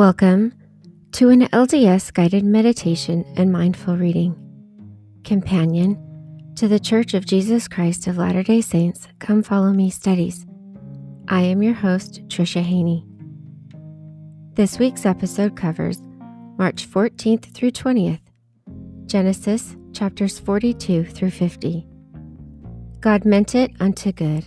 Welcome to an LDS guided meditation and mindful reading, companion to the Church of Jesus Christ of Latter day Saints Come Follow Me studies. I am your host, Tricia Haney. This week's episode covers March 14th through 20th, Genesis chapters 42 through 50. God meant it unto good.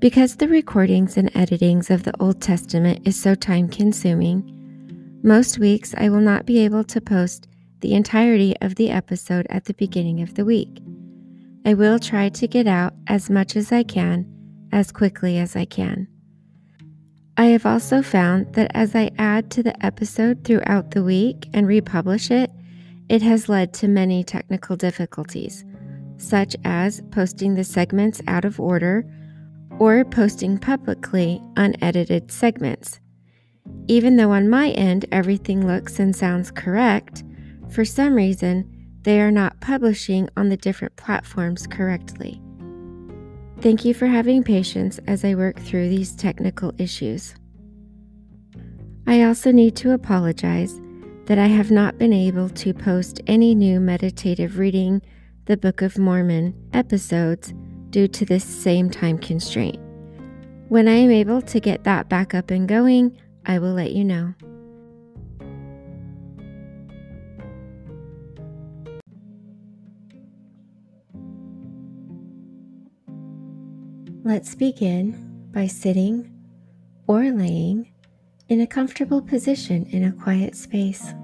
Because the recordings and editings of the Old Testament is so time consuming, most weeks I will not be able to post the entirety of the episode at the beginning of the week. I will try to get out as much as I can as quickly as I can. I have also found that as I add to the episode throughout the week and republish it, it has led to many technical difficulties, such as posting the segments out of order or posting publicly unedited segments. Even though on my end everything looks and sounds correct, for some reason they are not publishing on the different platforms correctly. Thank you for having patience as I work through these technical issues. I also need to apologize that I have not been able to post any new meditative reading the Book of Mormon episodes due to this same time constraint. When I am able to get that back up and going, I will let you know. Let's begin by sitting or laying in a comfortable position in a quiet space.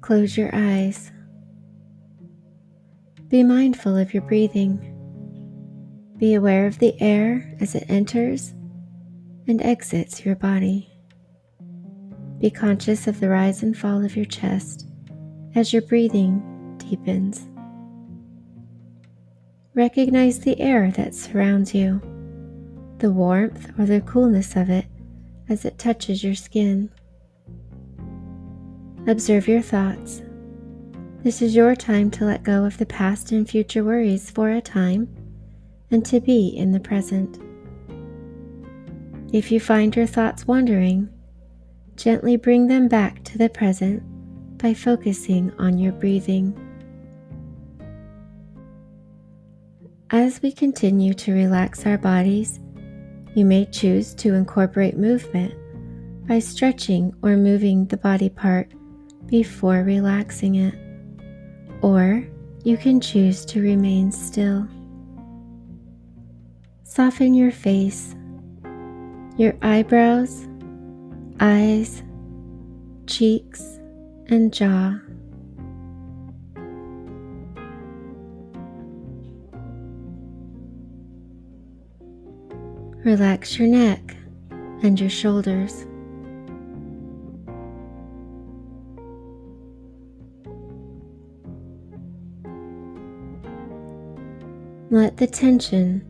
Close your eyes. Be mindful of your breathing. Be aware of the air as it enters and exits your body. Be conscious of the rise and fall of your chest as your breathing deepens. Recognize the air that surrounds you, the warmth or the coolness of it as it touches your skin. Observe your thoughts. This is your time to let go of the past and future worries for a time and to be in the present. If you find your thoughts wandering, gently bring them back to the present by focusing on your breathing. As we continue to relax our bodies, you may choose to incorporate movement by stretching or moving the body part before relaxing it, or you can choose to remain still. Soften your face, your eyebrows, eyes, cheeks, and jaw. Relax your neck and your shoulders. Let the tension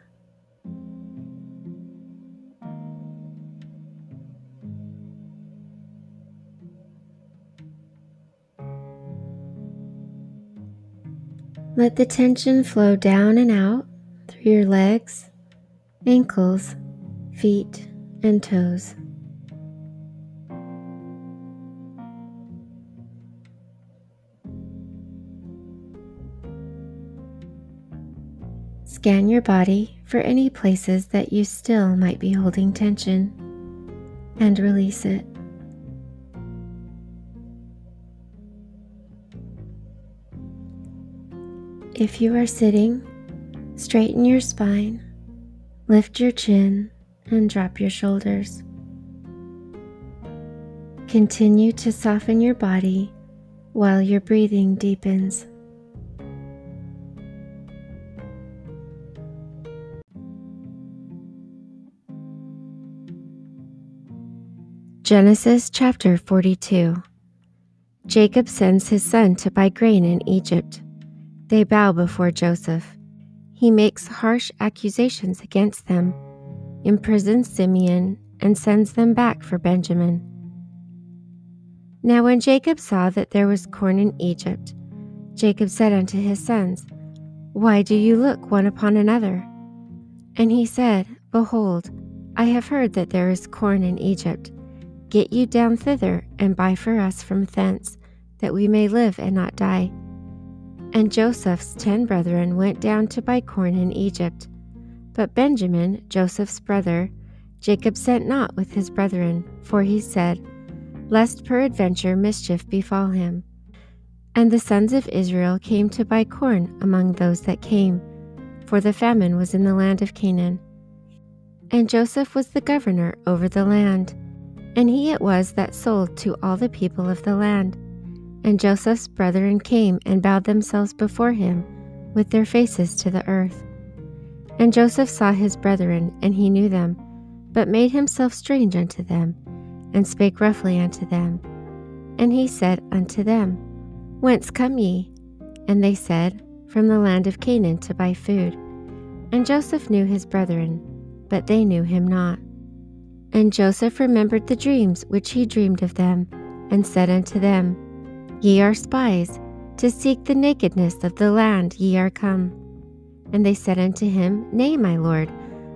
Let the tension flow down and out through your legs, ankles, feet, and toes. Scan your body for any places that you still might be holding tension and release it. If you are sitting, straighten your spine, lift your chin, and drop your shoulders. Continue to soften your body while your breathing deepens. Genesis chapter 42 Jacob sends his son to buy grain in Egypt. They bow before Joseph. He makes harsh accusations against them, imprisons Simeon, and sends them back for Benjamin. Now, when Jacob saw that there was corn in Egypt, Jacob said unto his sons, Why do you look one upon another? And he said, Behold, I have heard that there is corn in Egypt. Get you down thither, and buy for us from thence, that we may live and not die. And Joseph's ten brethren went down to buy corn in Egypt. But Benjamin, Joseph's brother, Jacob sent not with his brethren, for he said, Lest peradventure mischief befall him. And the sons of Israel came to buy corn among those that came, for the famine was in the land of Canaan. And Joseph was the governor over the land and he it was that sold to all the people of the land. And Joseph's brethren came and bowed themselves before him with their faces to the earth. And Joseph saw his brethren, and he knew them, but made himself strange unto them, and spake roughly unto them. And he said unto them, Whence come ye? And they said, From the land of Canaan to buy food. And Joseph knew his brethren, but they knew him not. And Joseph remembered the dreams which he dreamed of them, and said unto them, Ye are spies, to seek the nakedness of the land ye are come. And they said unto him, Nay, my lord,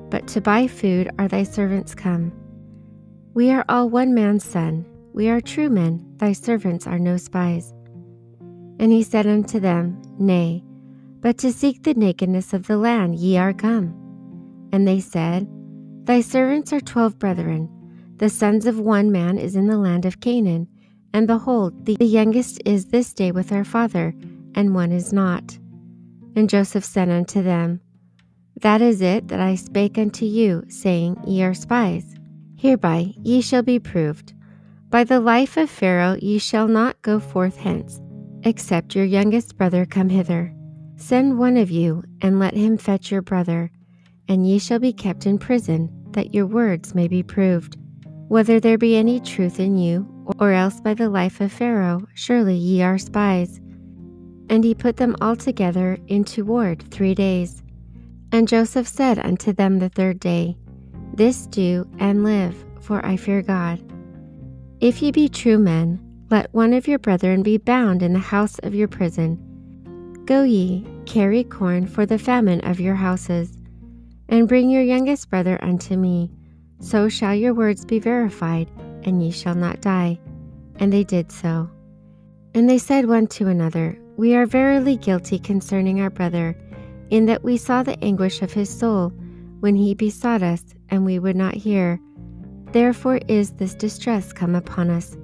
but to buy food are thy servants come. We are all one man's son, we are true men, thy servants are no spies. And he said unto them, Nay, but to seek the nakedness of the land ye are come. And they said, Thy servants are twelve brethren. The sons of one man is in the land of Canaan, and behold, the youngest is this day with our father, and one is not. And Joseph said unto them, That is it that I spake unto you, saying, Ye are spies. Hereby ye shall be proved. By the life of Pharaoh ye shall not go forth hence, except your youngest brother come hither. Send one of you, and let him fetch your brother and ye shall be kept in prison, that your words may be proved. Whether there be any truth in you, or else by the life of Pharaoh, surely ye are spies. And he put them all together into ward three days. And Joseph said unto them the third day, This do and live, for I fear God. If ye be true men, let one of your brethren be bound in the house of your prison. Go ye, carry corn for the famine of your houses and bring your youngest brother unto me. So shall your words be verified, and ye shall not die. And they did so. And they said one to another, We are verily guilty concerning our brother, in that we saw the anguish of his soul when he besought us, and we would not hear. Therefore is this distress come upon us.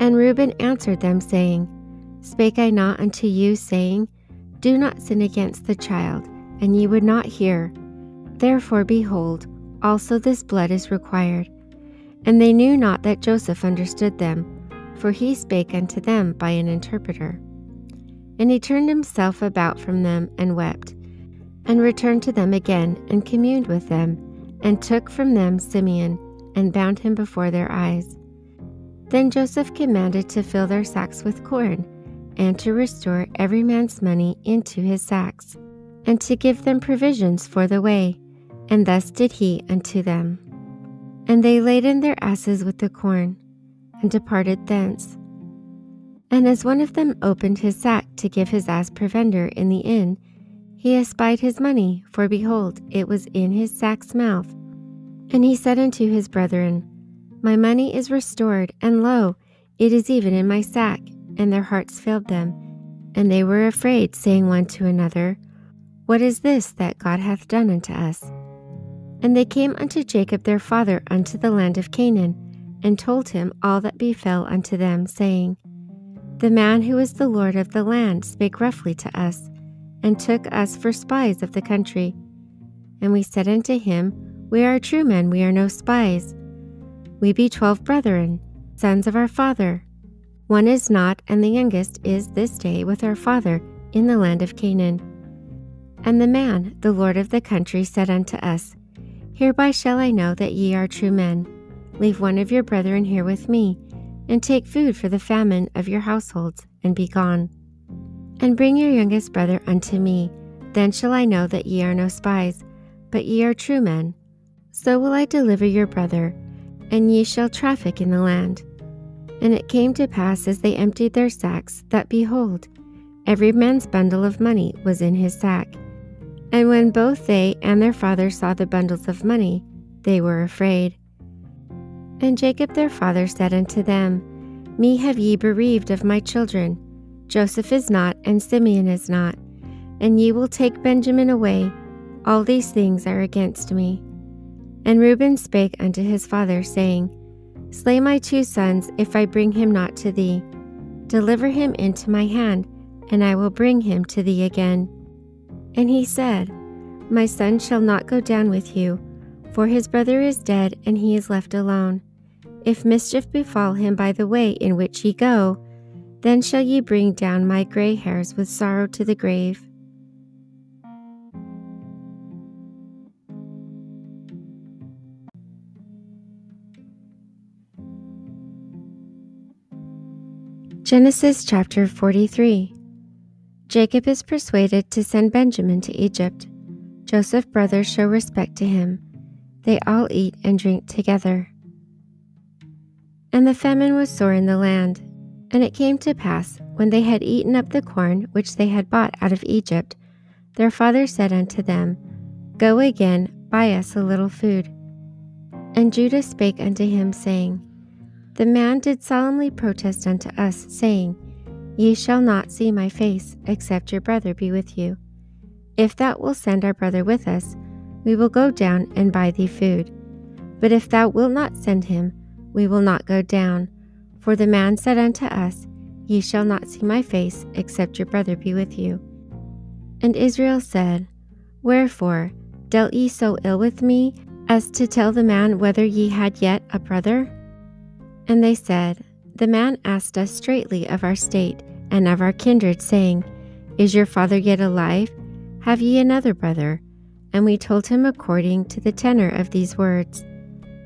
And Reuben answered them, saying, Spake I not unto you, saying, Do not sin against the child, and ye would not hear. Therefore, behold, also this blood is required. And they knew not that Joseph understood them, for he spake unto them by an interpreter. And he turned himself about from them and wept, and returned to them again and communed with them, and took from them Simeon, and bound him before their eyes. Then Joseph commanded to fill their sacks with corn, and to restore every man's money into his sacks, and to give them provisions for the way and thus did he unto them. And they laden their asses with the corn, and departed thence. And as one of them opened his sack to give his ass provender in the inn, he espied his money, for behold, it was in his sack's mouth. And he said unto his brethren, My money is restored, and lo, it is even in my sack. And their hearts failed them, and they were afraid, saying one to another, What is this that God hath done unto us? And they came unto Jacob their father unto the land of Canaan, and told him all that befell unto them, saying, The man who is the Lord of the land spake roughly to us, and took us for spies of the country. And we said unto him, We are true men, we are no spies. We be twelve brethren, sons of our father. One is not, and the youngest is this day with our father in the land of Canaan. And the man, the Lord of the country, said unto us, Hereby shall I know that ye are true men. Leave one of your brethren here with me, and take food for the famine of your households, and be gone. And bring your youngest brother unto me, then shall I know that ye are no spies, but ye are true men. So will I deliver your brother, and ye shall traffic in the land. And it came to pass as they emptied their sacks, that behold, every man's bundle of money was in his sack. And when both they and their father saw the bundles of money, they were afraid. And Jacob their father said unto them, Me have ye bereaved of my children. Joseph is not, and Simeon is not, and ye will take Benjamin away. All these things are against me. And Reuben spake unto his father, saying, Slay my two sons, if I bring him not to thee. Deliver him into my hand, and I will bring him to thee again. And he said, My son shall not go down with you, for his brother is dead, and he is left alone. If mischief befall him by the way in which ye go, then shall ye bring down my gray hairs with sorrow to the grave. Genesis chapter 43 Jacob is persuaded to send Benjamin to Egypt. Joseph's brothers show respect to him. They all eat and drink together. And the famine was sore in the land. And it came to pass, when they had eaten up the corn which they had bought out of Egypt, their father said unto them, Go again, buy us a little food. And Judah spake unto him, saying, the man did solemnly protest unto us, saying, Ye shall not see my face, except your brother be with you. If thou wilt send our brother with us, we will go down and buy thee food. But if thou wilt not send him, we will not go down. For the man said unto us, Ye shall not see my face, except your brother be with you. And Israel said, Wherefore dealt ye so ill with me, as to tell the man whether ye had yet a brother? And they said, The man asked us straightly of our state and of our kindred, saying, Is your father yet alive? Have ye another brother? And we told him according to the tenor of these words.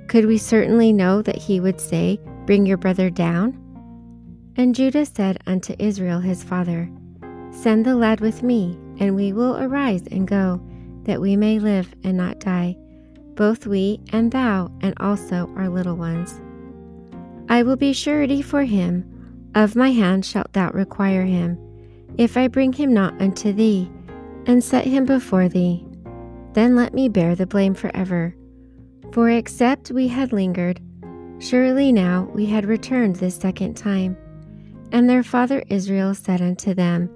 Could we certainly know that he would say, Bring your brother down? And Judah said unto Israel his father, Send the lad with me, and we will arise and go, that we may live and not die, both we and thou, and also our little ones. I will be surety for him. Of my hand shalt thou require him, if I bring him not unto thee, and set him before thee. Then let me bear the blame forever. For except we had lingered, surely now we had returned this second time. And their father Israel said unto them,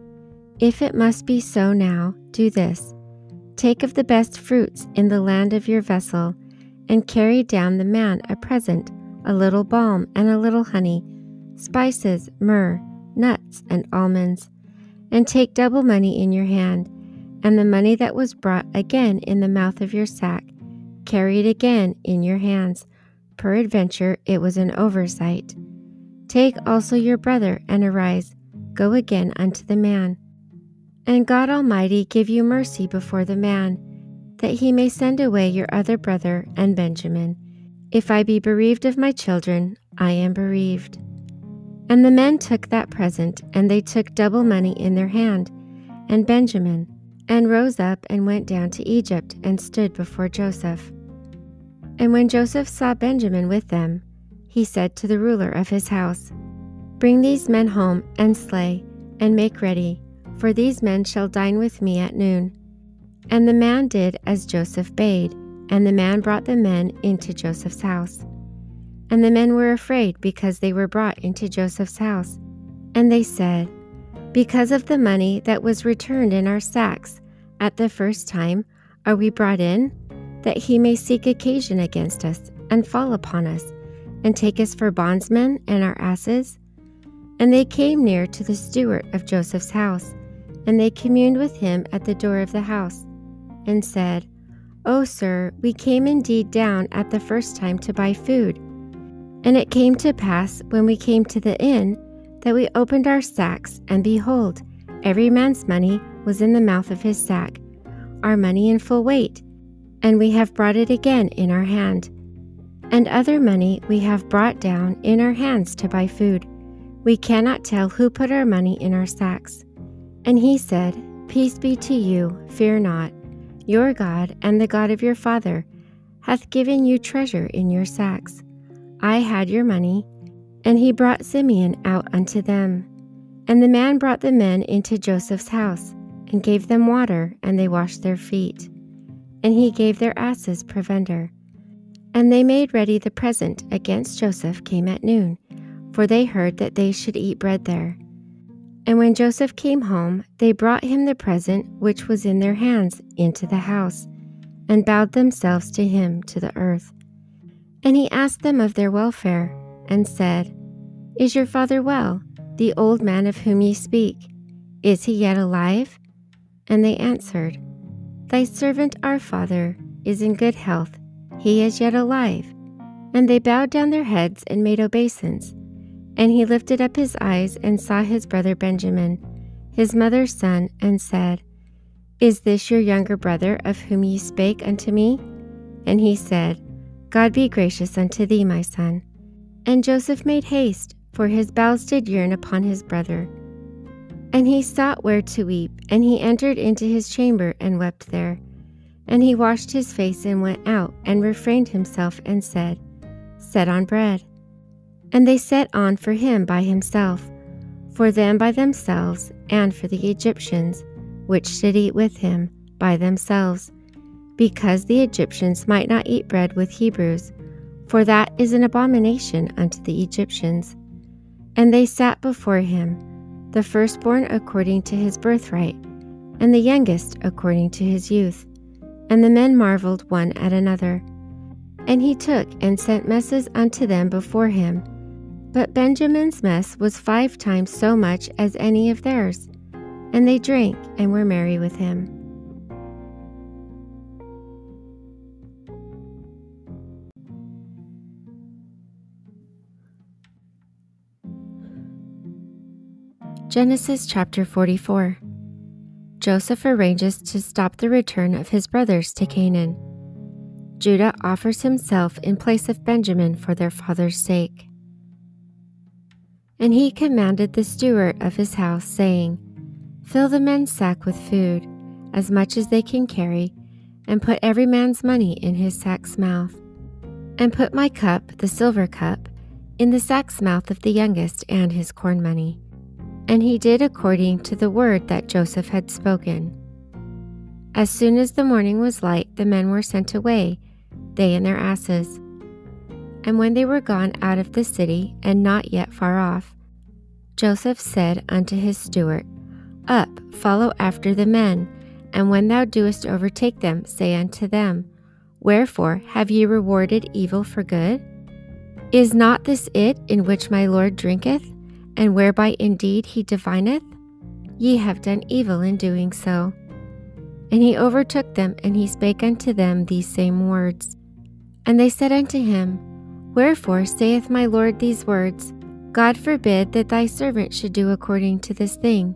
If it must be so now, do this Take of the best fruits in the land of your vessel, and carry down the man a present a little balm and a little honey, spices, myrrh, nuts, and almonds, and take double money in your hand, and the money that was brought again in the mouth of your sack, carry it again in your hands. Peradventure it was an oversight. Take also your brother, and arise, go again unto the man. And God Almighty give you mercy before the man, that he may send away your other brother and Benjamin if I be bereaved of my children, I am bereaved. And the men took that present, and they took double money in their hand, and Benjamin, and rose up and went down to Egypt, and stood before Joseph. And when Joseph saw Benjamin with them, he said to the ruler of his house, Bring these men home, and slay, and make ready, for these men shall dine with me at noon. And the man did as Joseph bade and the man brought the men into Joseph's house. And the men were afraid because they were brought into Joseph's house. And they said, Because of the money that was returned in our sacks at the first time, are we brought in, that he may seek occasion against us and fall upon us, and take us for bondsmen and our asses? And they came near to the steward of Joseph's house, and they communed with him at the door of the house, and said, Oh, sir, we came indeed down at the first time to buy food. And it came to pass, when we came to the inn, that we opened our sacks, and behold, every man's money was in the mouth of his sack, our money in full weight, and we have brought it again in our hand. And other money we have brought down in our hands to buy food. We cannot tell who put our money in our sacks. And he said, Peace be to you, fear not. Your God and the God of your father hath given you treasure in your sacks. I had your money. And he brought Simeon out unto them. And the man brought the men into Joseph's house, and gave them water, and they washed their feet. And he gave their asses provender. And they made ready the present against Joseph came at noon, for they heard that they should eat bread there. And when Joseph came home, they brought him the present which was in their hands into the house, and bowed themselves to him to the earth. And he asked them of their welfare, and said, Is your father well, the old man of whom ye speak? Is he yet alive? And they answered, Thy servant our father is in good health, he is yet alive. And they bowed down their heads and made obeisance. And he lifted up his eyes and saw his brother Benjamin, his mother's son, and said, Is this your younger brother of whom ye spake unto me? And he said, God be gracious unto thee, my son. And Joseph made haste, for his bowels did yearn upon his brother. And he sought where to weep, and he entered into his chamber and wept there. And he washed his face and went out, and refrained himself, and said, Set on bread. And they set on for him by himself, for them by themselves, and for the Egyptians, which did eat with him, by themselves, because the Egyptians might not eat bread with Hebrews, for that is an abomination unto the Egyptians. And they sat before him, the firstborn according to his birthright, and the youngest according to his youth. And the men marveled one at another. And he took and sent messes unto them before him, but Benjamin's mess was five times so much as any of theirs. And they drank and were merry with him. Genesis chapter 44 Joseph arranges to stop the return of his brothers to Canaan. Judah offers himself in place of Benjamin for their father's sake. And he commanded the steward of his house, saying, Fill the men's sack with food, as much as they can carry, and put every man's money in his sack's mouth. And put my cup, the silver cup, in the sack's mouth of the youngest and his corn money. And he did according to the word that Joseph had spoken. As soon as the morning was light, the men were sent away, they and their asses. And when they were gone out of the city, and not yet far off, Joseph said unto his steward, Up, follow after the men, and when thou doest overtake them, say unto them, Wherefore have ye rewarded evil for good? Is not this it in which my Lord drinketh, and whereby indeed he divineth? Ye have done evil in doing so. And he overtook them, and he spake unto them these same words. And they said unto him, Wherefore saith my Lord these words? God forbid that thy servant should do according to this thing.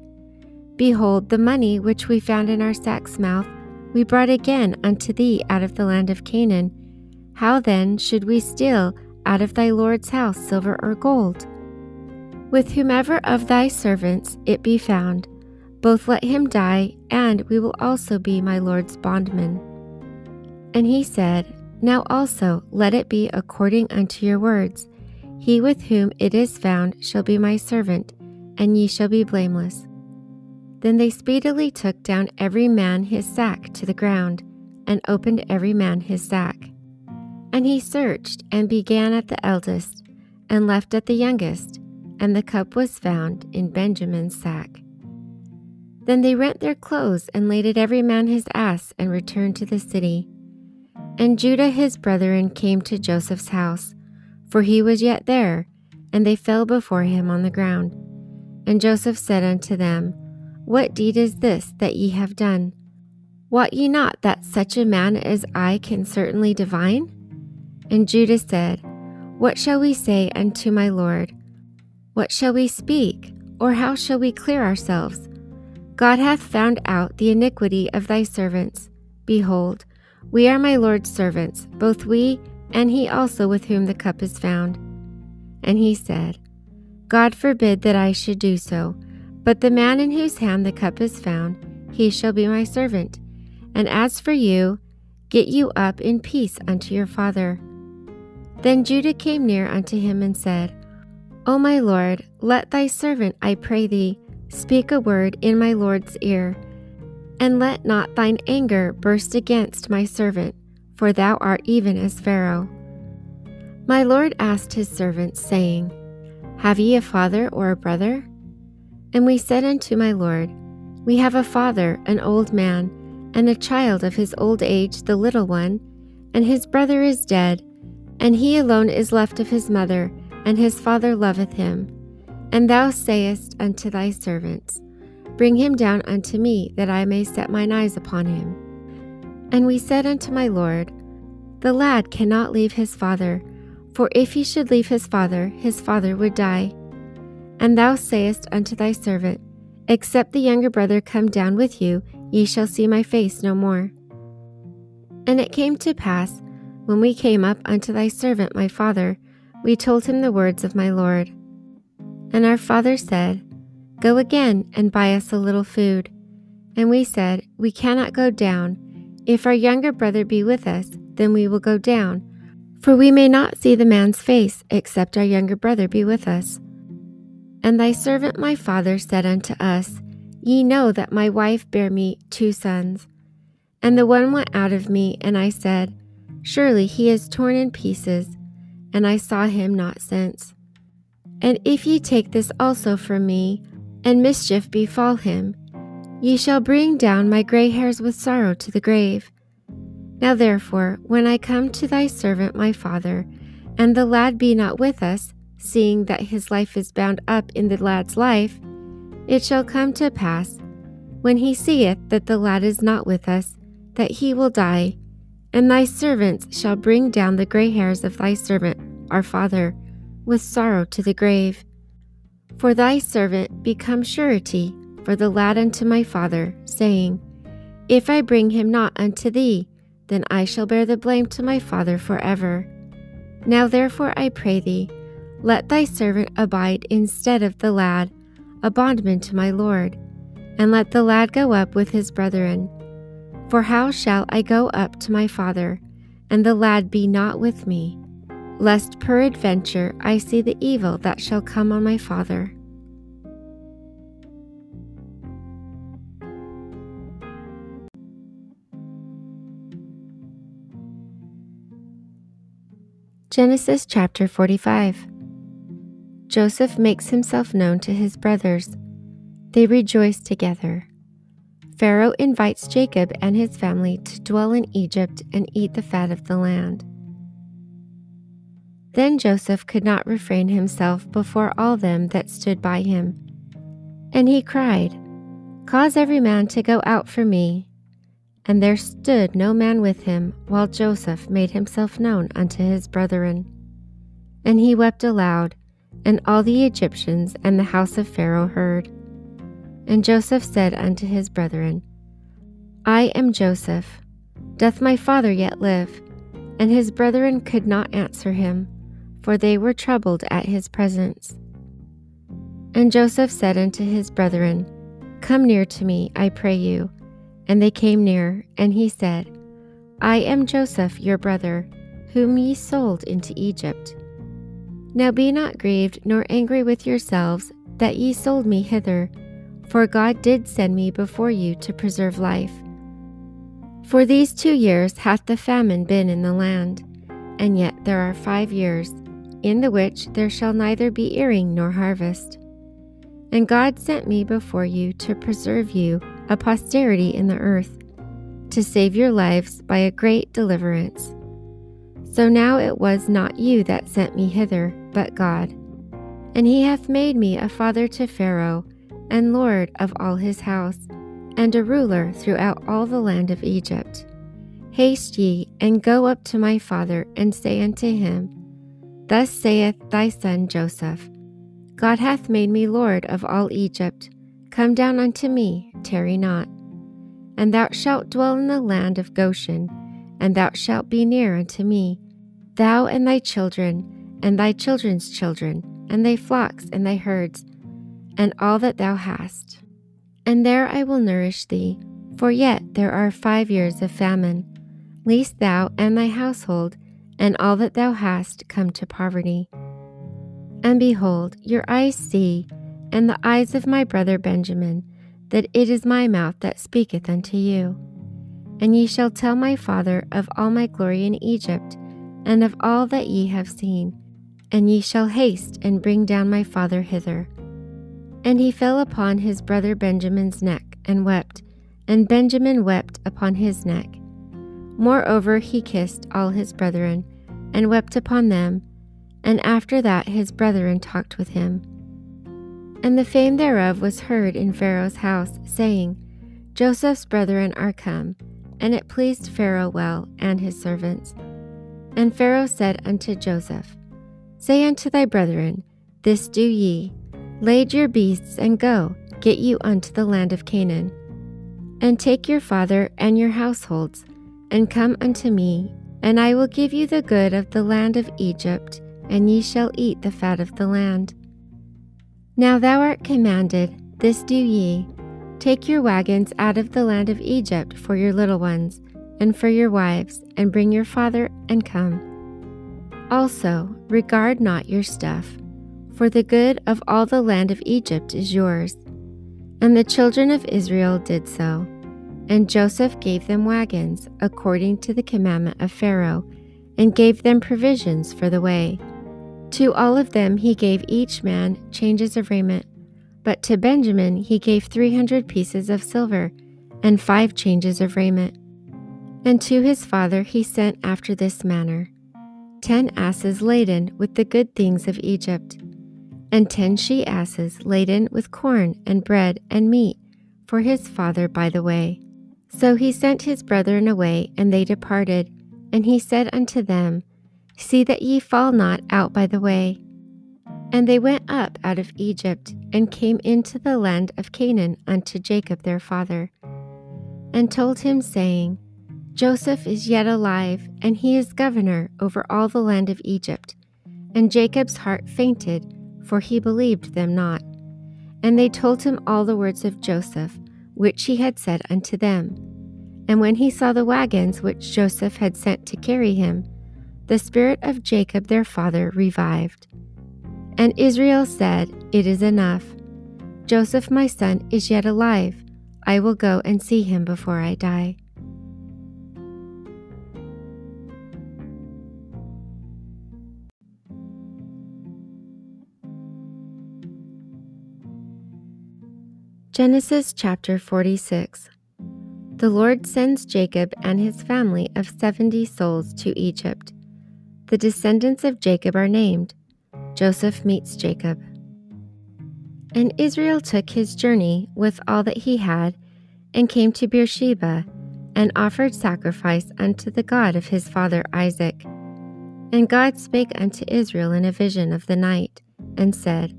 Behold, the money which we found in our sack's mouth we brought again unto thee out of the land of Canaan. How then should we steal out of thy Lord's house silver or gold? With whomever of thy servants it be found, both let him die, and we will also be my Lord's bondmen. And he said, now also let it be according unto your words. He with whom it is found shall be my servant, and ye shall be blameless. Then they speedily took down every man his sack to the ground, and opened every man his sack. And he searched, and began at the eldest, and left at the youngest, and the cup was found in Benjamin's sack. Then they rent their clothes, and laded every man his ass, and returned to the city. And Judah his brethren came to Joseph's house, for he was yet there, and they fell before him on the ground. And Joseph said unto them, What deed is this that ye have done? Wot ye not that such a man as I can certainly divine? And Judah said, What shall we say unto my Lord? What shall we speak, or how shall we clear ourselves? God hath found out the iniquity of thy servants. Behold, we are my Lord's servants, both we and he also with whom the cup is found. And he said, God forbid that I should do so, but the man in whose hand the cup is found, he shall be my servant. And as for you, get you up in peace unto your father. Then Judah came near unto him and said, O my Lord, let thy servant, I pray thee, speak a word in my Lord's ear, and let not thine anger burst against my servant, for thou art even as Pharaoh. My Lord asked his servants, saying, Have ye a father or a brother? And we said unto my Lord, We have a father, an old man, and a child of his old age, the little one, and his brother is dead, and he alone is left of his mother, and his father loveth him. And thou sayest unto thy servants, Bring him down unto me, that I may set mine eyes upon him. And we said unto my Lord, The lad cannot leave his father, for if he should leave his father, his father would die. And thou sayest unto thy servant, Except the younger brother come down with you, ye shall see my face no more. And it came to pass, when we came up unto thy servant my father, we told him the words of my Lord. And our father said, Go again and buy us a little food. And we said, We cannot go down. If our younger brother be with us, then we will go down. For we may not see the man's face, except our younger brother be with us. And thy servant my father said unto us, Ye know that my wife bare me two sons. And the one went out of me, and I said, Surely he is torn in pieces, and I saw him not since. And if ye take this also from me, and mischief befall him, ye shall bring down my gray hairs with sorrow to the grave. Now therefore, when I come to thy servant my father, and the lad be not with us, seeing that his life is bound up in the lad's life, it shall come to pass, when he seeth that the lad is not with us, that he will die, and thy servants shall bring down the gray hairs of thy servant, our father, with sorrow to the grave. For thy servant become surety for the lad unto my father, saying, If I bring him not unto thee, then I shall bear the blame to my father for ever. Now therefore I pray thee, let thy servant abide instead of the lad, a bondman to my Lord, and let the lad go up with his brethren. For how shall I go up to my father, and the lad be not with me, lest peradventure I see the evil that shall come on my father? Genesis chapter 45 Joseph makes himself known to his brothers. They rejoice together. Pharaoh invites Jacob and his family to dwell in Egypt and eat the fat of the land. Then Joseph could not refrain himself before all them that stood by him. And he cried, Cause every man to go out for me. And there stood no man with him, while Joseph made himself known unto his brethren. And he wept aloud, and all the Egyptians and the house of Pharaoh heard. And Joseph said unto his brethren, I am Joseph. Doth my father yet live? And his brethren could not answer him, for they were troubled at his presence. And Joseph said unto his brethren, Come near to me, I pray you. And they came near, and he said, I am Joseph your brother, whom ye sold into Egypt. Now be not grieved nor angry with yourselves that ye sold me hither, for God did send me before you to preserve life. For these two years hath the famine been in the land, and yet there are five years, in the which there shall neither be earing nor harvest. And God sent me before you to preserve you a posterity in the earth, to save your lives by a great deliverance. So now it was not you that sent me hither, but God. And he hath made me a father to Pharaoh, and lord of all his house, and a ruler throughout all the land of Egypt. Haste ye, and go up to my father, and say unto him, Thus saith thy son Joseph God hath made me lord of all Egypt. Come down unto me, tarry not. And thou shalt dwell in the land of Goshen, and thou shalt be near unto me thou and thy children, and thy children's children, and thy flocks and thy herds, and all that thou hast. And there I will nourish thee, for yet there are five years of famine, lest thou and thy household and all that thou hast come to poverty. And behold, your eyes see, and the eyes of my brother Benjamin, that it is my mouth that speaketh unto you. And ye shall tell my father of all my glory in Egypt, and of all that ye have seen, and ye shall haste and bring down my father hither. And he fell upon his brother Benjamin's neck and wept, and Benjamin wept upon his neck. Moreover, he kissed all his brethren, and wept upon them, and after that his brethren talked with him. And the fame thereof was heard in Pharaoh's house, saying, Joseph's brethren are come, and it pleased Pharaoh well, and his servants. And Pharaoh said unto Joseph, Say unto thy brethren, This do ye, Lade your beasts and go, get you unto the land of Canaan. And take your father and your households, and come unto me, and I will give you the good of the land of Egypt, and ye shall eat the fat of the land. Now thou art commanded, this do ye Take your wagons out of the land of Egypt for your little ones, and for your wives, and bring your father, and come. Also, regard not your stuff, for the good of all the land of Egypt is yours. And the children of Israel did so. And Joseph gave them wagons, according to the commandment of Pharaoh, and gave them provisions for the way. To all of them he gave each man changes of raiment but to Benjamin he gave three hundred pieces of silver and five changes of raiment. And to his father he sent after this manner ten asses laden with the good things of Egypt, and ten she asses laden with corn and bread and meat for his father by the way. So he sent his brethren away, and they departed. And he said unto them, See that ye fall not out by the way. And they went up out of Egypt, and came into the land of Canaan unto Jacob their father, and told him, saying, Joseph is yet alive, and he is governor over all the land of Egypt. And Jacob's heart fainted, for he believed them not. And they told him all the words of Joseph, which he had said unto them. And when he saw the wagons which Joseph had sent to carry him, the spirit of Jacob their father revived. And Israel said, It is enough. Joseph my son is yet alive. I will go and see him before I die. Genesis chapter 46 The Lord sends Jacob and his family of seventy souls to Egypt. The descendants of Jacob are named Joseph meets Jacob. And Israel took his journey with all that he had, and came to Beersheba, and offered sacrifice unto the God of his father Isaac. And God spake unto Israel in a vision of the night, and said,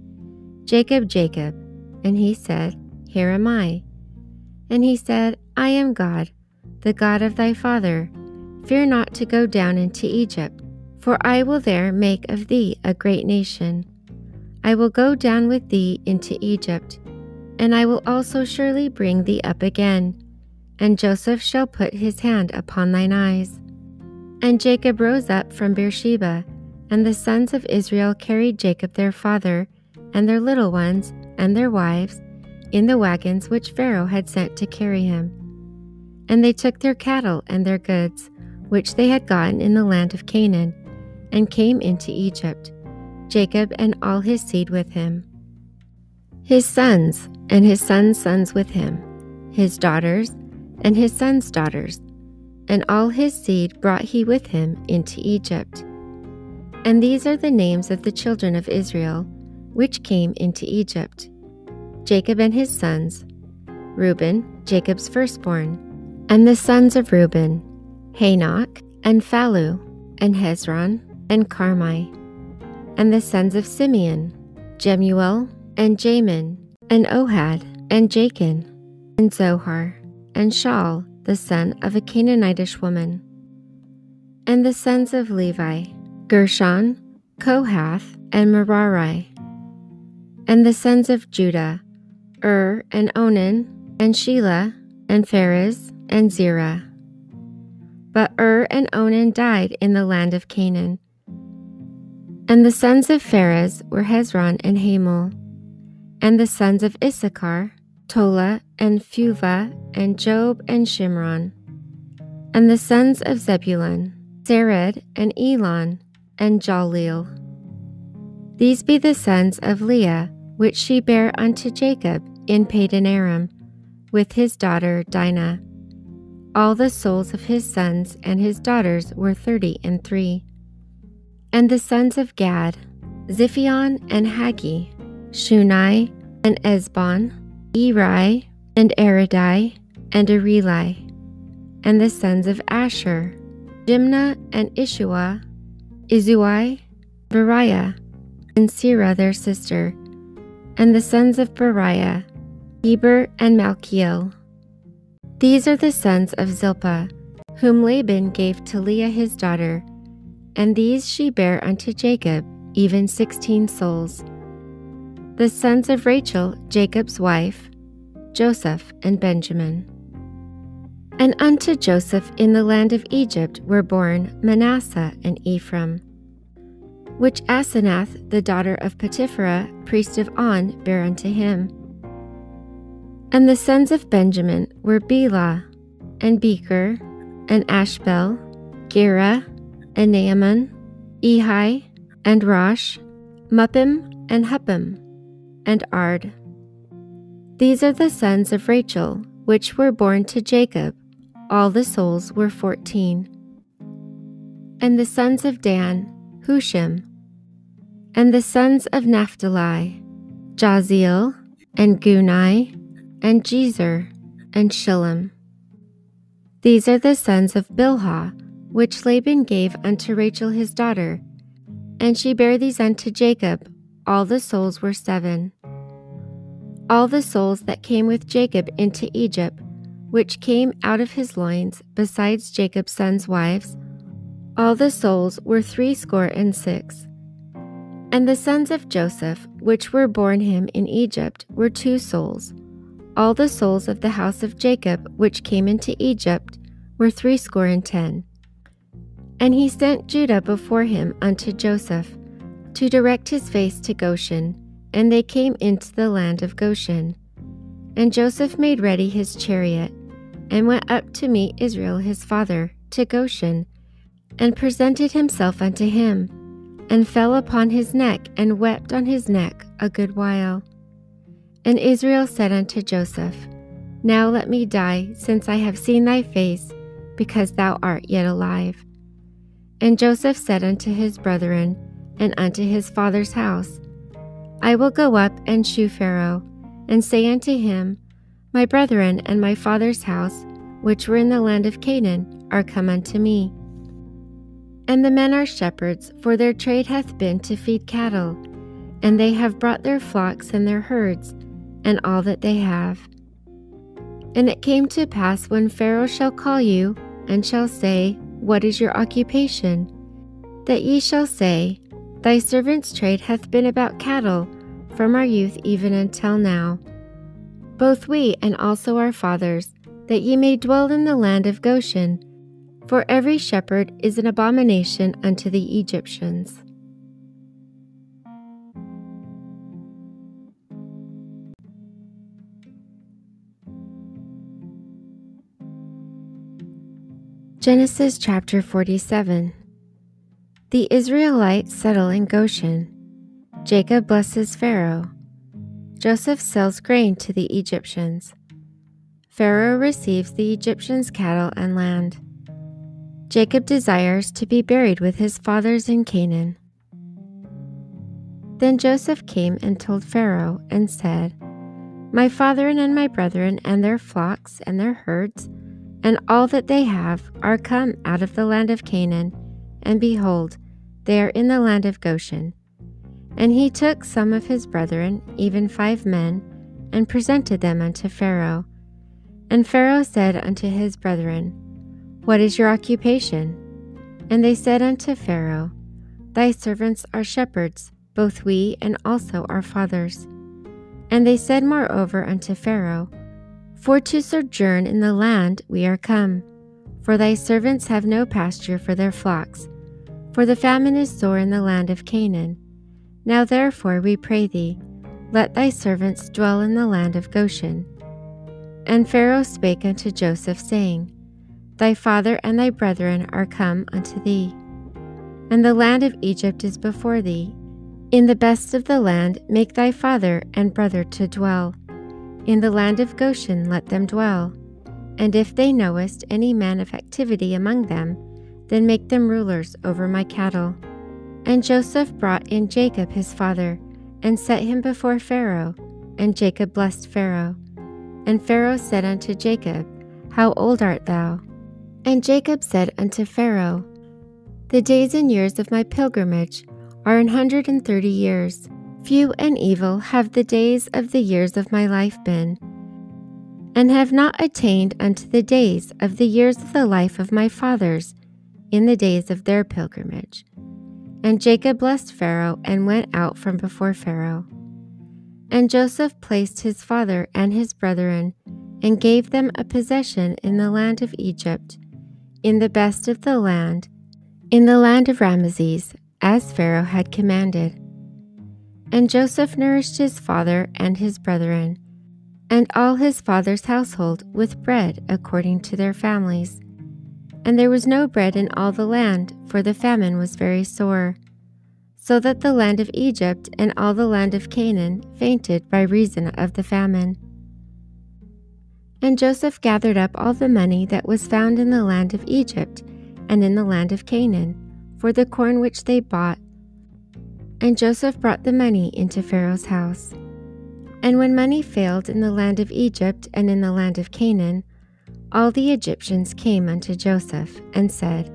Jacob, Jacob. And he said, Here am I. And he said, I am God, the God of thy father. Fear not to go down into Egypt for I will there make of thee a great nation. I will go down with thee into Egypt, and I will also surely bring thee up again. And Joseph shall put his hand upon thine eyes. And Jacob rose up from Beersheba, and the sons of Israel carried Jacob their father, and their little ones, and their wives, in the wagons which Pharaoh had sent to carry him. And they took their cattle and their goods, which they had gotten in the land of Canaan, and came into Egypt, Jacob and all his seed with him. His sons and his sons' sons with him, his daughters and his sons' daughters, and all his seed brought he with him into Egypt. And these are the names of the children of Israel, which came into Egypt Jacob and his sons, Reuben, Jacob's firstborn, and the sons of Reuben, Hanoch, and Phallu, and Hezron, and Carmi, and the sons of Simeon, Jemuel, and Jamin, and Ohad, and Jachin, and Zohar, and Shaul, the son of a Canaanitish woman. And the sons of Levi, Gershon, Kohath, and Merari. And the sons of Judah, Ur and Onan, and Shelah, and Pharez, and Zerah. But Ur and Onan died in the land of Canaan. And the sons of Pharez were Hezron and Hamul. And the sons of Issachar, Tola and Phuvah, and Job and Shimron. And the sons of Zebulun, Sered and Elon, and Jahleel. These be the sons of Leah, which she bare unto Jacob in Padan Aram, with his daughter Dinah. All the souls of his sons and his daughters were thirty and three. And the sons of Gad, Ziphion and Haggi, Shunai and Ezbon, Eri and Arodi and Areli. And the sons of Asher, Jimnah and Ishuah, Isui, Beriah, and Serah their sister, and the sons of Beriah, Heber and Malchiel. These are the sons of Zilpah, whom Laban gave to Leah his daughter, and these she bare unto Jacob, even sixteen souls. The sons of Rachel, Jacob's wife, Joseph and Benjamin. And unto Joseph in the land of Egypt were born Manasseh and Ephraim, which Asenath, the daughter of Potipherah, priest of On, bare unto him. And the sons of Benjamin were Bela, and Becher, and Ashbel, Gera, and Naaman, Ehi, and Rosh, Muppim, and Huppim, and Ard. These are the sons of Rachel, which were born to Jacob. All the souls were fourteen. And the sons of Dan, Hushim. And the sons of Naphtali, Jahzeel, and Guni, and Jezer, and Shillem. These are the sons of Bilhah, which Laban gave unto Rachel his daughter. And she bare these unto Jacob. All the souls were seven. All the souls that came with Jacob into Egypt, which came out of his loins, besides Jacob's sons' wives, all the souls were threescore and six. And the sons of Joseph, which were born him in Egypt, were two souls. All the souls of the house of Jacob, which came into Egypt, were threescore and ten. And he sent Judah before him unto Joseph, to direct his face to Goshen, and they came into the land of Goshen. And Joseph made ready his chariot, and went up to meet Israel his father, to Goshen, and presented himself unto him, and fell upon his neck, and wept on his neck a good while. And Israel said unto Joseph, Now let me die, since I have seen thy face, because thou art yet alive. And Joseph said unto his brethren, and unto his father's house, I will go up and shew Pharaoh, and say unto him, My brethren and my father's house, which were in the land of Canaan, are come unto me. And the men are shepherds, for their trade hath been to feed cattle, and they have brought their flocks and their herds, and all that they have. And it came to pass when Pharaoh shall call you, and shall say, What is your occupation? That ye shall say, Thy servant's trade hath been about cattle, from our youth even until now. Both we and also our fathers, that ye may dwell in the land of Goshen, for every shepherd is an abomination unto the Egyptians. Genesis chapter 47 the Israelites settle in Goshen. Jacob blesses Pharaoh. Joseph sells grain to the Egyptians. Pharaoh receives the Egyptians' cattle and land. Jacob desires to be buried with his fathers in Canaan. Then Joseph came and told Pharaoh and said, My father and my brethren and their flocks and their herds and all that they have are come out of the land of Canaan and behold, they are in the land of Goshen. And he took some of his brethren, even five men, and presented them unto Pharaoh. And Pharaoh said unto his brethren, What is your occupation? And they said unto Pharaoh, Thy servants are shepherds, both we and also our fathers. And they said moreover unto Pharaoh, For to sojourn in the land we are come, for thy servants have no pasture for their flocks, for the famine is sore in the land of Canaan. Now therefore we pray thee, let thy servants dwell in the land of Goshen. And Pharaoh spake unto Joseph, saying, Thy father and thy brethren are come unto thee, and the land of Egypt is before thee. In the best of the land make thy father and brother to dwell. In the land of Goshen let them dwell. And if they knowest any man of activity among them, then make them rulers over my cattle. And Joseph brought in Jacob his father, and set him before Pharaoh. And Jacob blessed Pharaoh. And Pharaoh said unto Jacob, How old art thou? And Jacob said unto Pharaoh, The days and years of my pilgrimage are an hundred and thirty years. Few and evil have the days of the years of my life been, and have not attained unto the days of the years of the life of my fathers in the days of their pilgrimage. And Jacob blessed Pharaoh and went out from before Pharaoh. And Joseph placed his father and his brethren and gave them a possession in the land of Egypt in the best of the land, in the land of Rameses, as Pharaoh had commanded. And Joseph nourished his father and his brethren, and all his father's household with bread according to their families. And there was no bread in all the land, for the famine was very sore, so that the land of Egypt and all the land of Canaan fainted by reason of the famine. And Joseph gathered up all the money that was found in the land of Egypt and in the land of Canaan, for the corn which they bought. And Joseph brought the money into Pharaoh's house. And when money failed in the land of Egypt and in the land of Canaan, all the Egyptians came unto Joseph and said,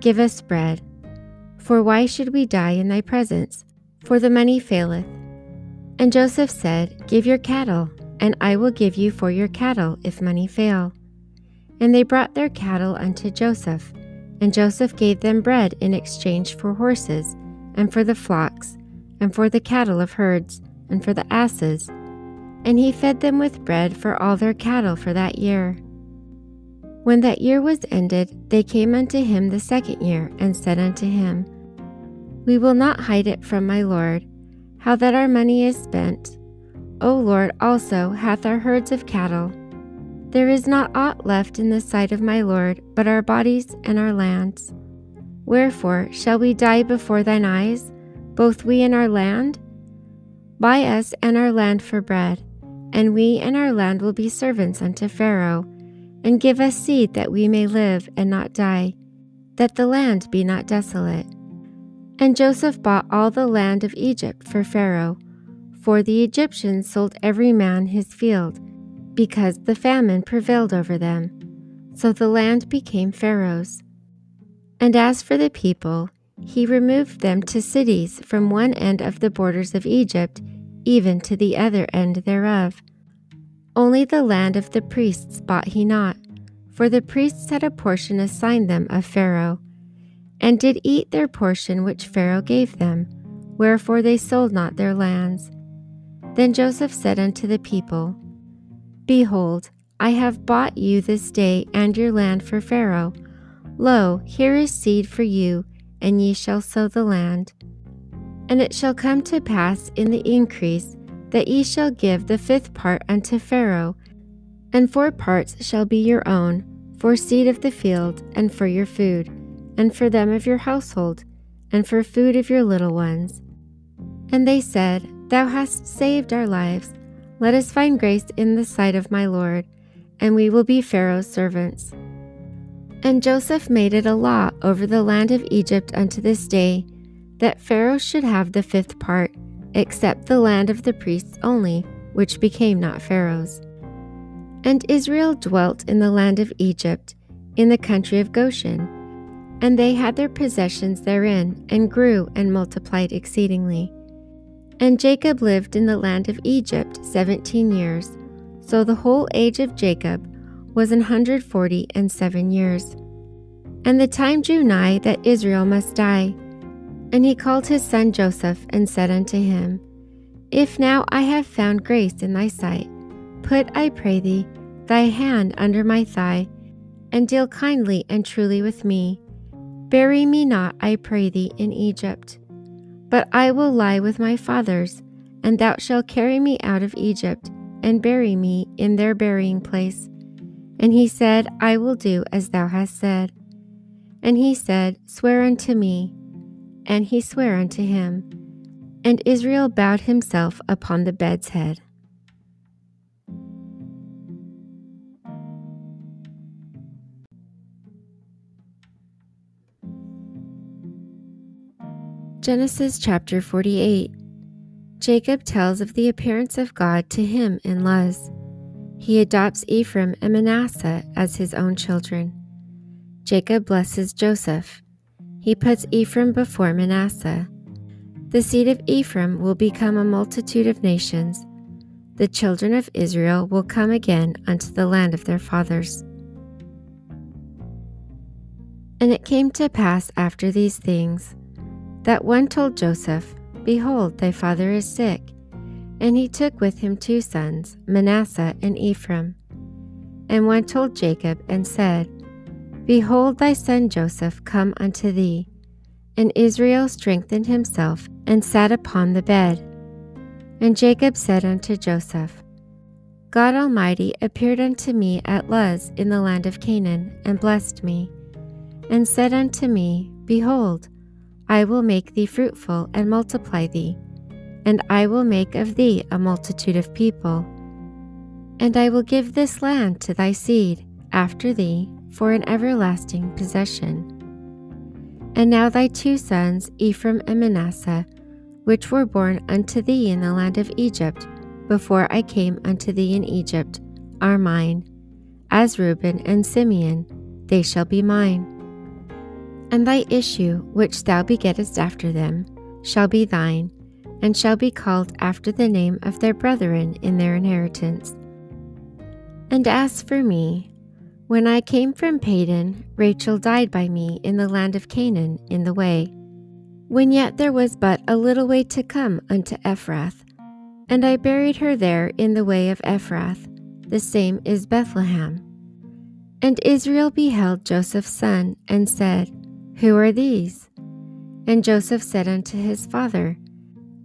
Give us bread. For why should we die in thy presence? For the money faileth. And Joseph said, Give your cattle and I will give you for your cattle if money fail. And they brought their cattle unto Joseph, and Joseph gave them bread in exchange for horses, and for the flocks, and for the cattle of herds, and for the asses. And he fed them with bread for all their cattle for that year. When that year was ended, they came unto him the second year, and said unto him, We will not hide it from my Lord, how that our money is spent O Lord also hath our herds of cattle. There is not aught left in the sight of my Lord but our bodies and our lands. Wherefore shall we die before thine eyes, both we and our land? Buy us and our land for bread, and we and our land will be servants unto Pharaoh, and give us seed that we may live and not die, that the land be not desolate. And Joseph bought all the land of Egypt for Pharaoh for the Egyptians sold every man his field, because the famine prevailed over them. So the land became Pharaoh's. And as for the people, he removed them to cities from one end of the borders of Egypt even to the other end thereof. Only the land of the priests bought he not, for the priests had a portion assigned them of Pharaoh, and did eat their portion which Pharaoh gave them, wherefore they sold not their lands. Then Joseph said unto the people, Behold, I have bought you this day and your land for Pharaoh. Lo, here is seed for you, and ye shall sow the land. And it shall come to pass in the increase that ye shall give the fifth part unto Pharaoh, and four parts shall be your own, for seed of the field, and for your food, and for them of your household, and for food of your little ones. And they said, Thou hast saved our lives. Let us find grace in the sight of my Lord, and we will be Pharaoh's servants. And Joseph made it a law over the land of Egypt unto this day that Pharaoh should have the fifth part, except the land of the priests only, which became not Pharaoh's. And Israel dwelt in the land of Egypt, in the country of Goshen, and they had their possessions therein, and grew and multiplied exceedingly. And Jacob lived in the land of Egypt seventeen years. So the whole age of Jacob was an hundred forty and seven years. And the time drew nigh that Israel must die. And he called his son Joseph and said unto him, If now I have found grace in thy sight, put, I pray thee, thy hand under my thigh, and deal kindly and truly with me. Bury me not, I pray thee, in Egypt. But I will lie with my fathers, and thou shalt carry me out of Egypt, and bury me in their burying place. And he said, I will do as thou hast said. And he said, Swear unto me. And he sware unto him. And Israel bowed himself upon the bed's head. Genesis chapter 48 Jacob tells of the appearance of God to him in Luz. He adopts Ephraim and Manasseh as his own children. Jacob blesses Joseph. He puts Ephraim before Manasseh. The seed of Ephraim will become a multitude of nations. The children of Israel will come again unto the land of their fathers. And it came to pass after these things that one told Joseph, Behold, thy father is sick. And he took with him two sons, Manasseh and Ephraim. And one told Jacob and said, Behold, thy son Joseph come unto thee. And Israel strengthened himself and sat upon the bed. And Jacob said unto Joseph, God Almighty appeared unto me at Luz in the land of Canaan, and blessed me, and said unto me, Behold, I will make thee fruitful and multiply thee, and I will make of thee a multitude of people. And I will give this land to thy seed after thee for an everlasting possession. And now thy two sons, Ephraim and Manasseh, which were born unto thee in the land of Egypt, before I came unto thee in Egypt, are mine. As Reuben and Simeon, they shall be mine. And thy issue, which thou begettest after them, shall be thine, and shall be called after the name of their brethren in their inheritance. And as for me, when I came from Padan, Rachel died by me in the land of Canaan in the way, when yet there was but a little way to come unto Ephrath. And I buried her there in the way of Ephrath, the same is Bethlehem. And Israel beheld Joseph's son, and said, Who are these? And Joseph said unto his father,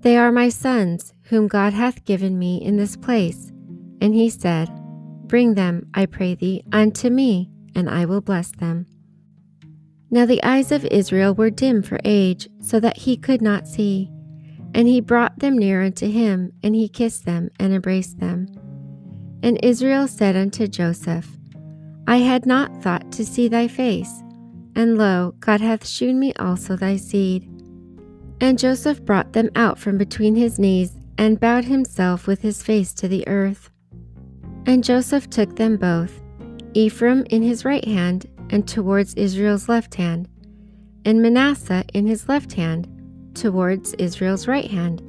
They are my sons, whom God hath given me in this place. And he said, Bring them, I pray thee, unto me, and I will bless them. Now the eyes of Israel were dim for age, so that he could not see. And he brought them near unto him, and he kissed them and embraced them. And Israel said unto Joseph, I had not thought to see thy face, and lo, God hath shewn me also thy seed. And Joseph brought them out from between his knees, and bowed himself with his face to the earth. And Joseph took them both, Ephraim in his right hand, and towards Israel's left hand, and Manasseh in his left hand, towards Israel's right hand,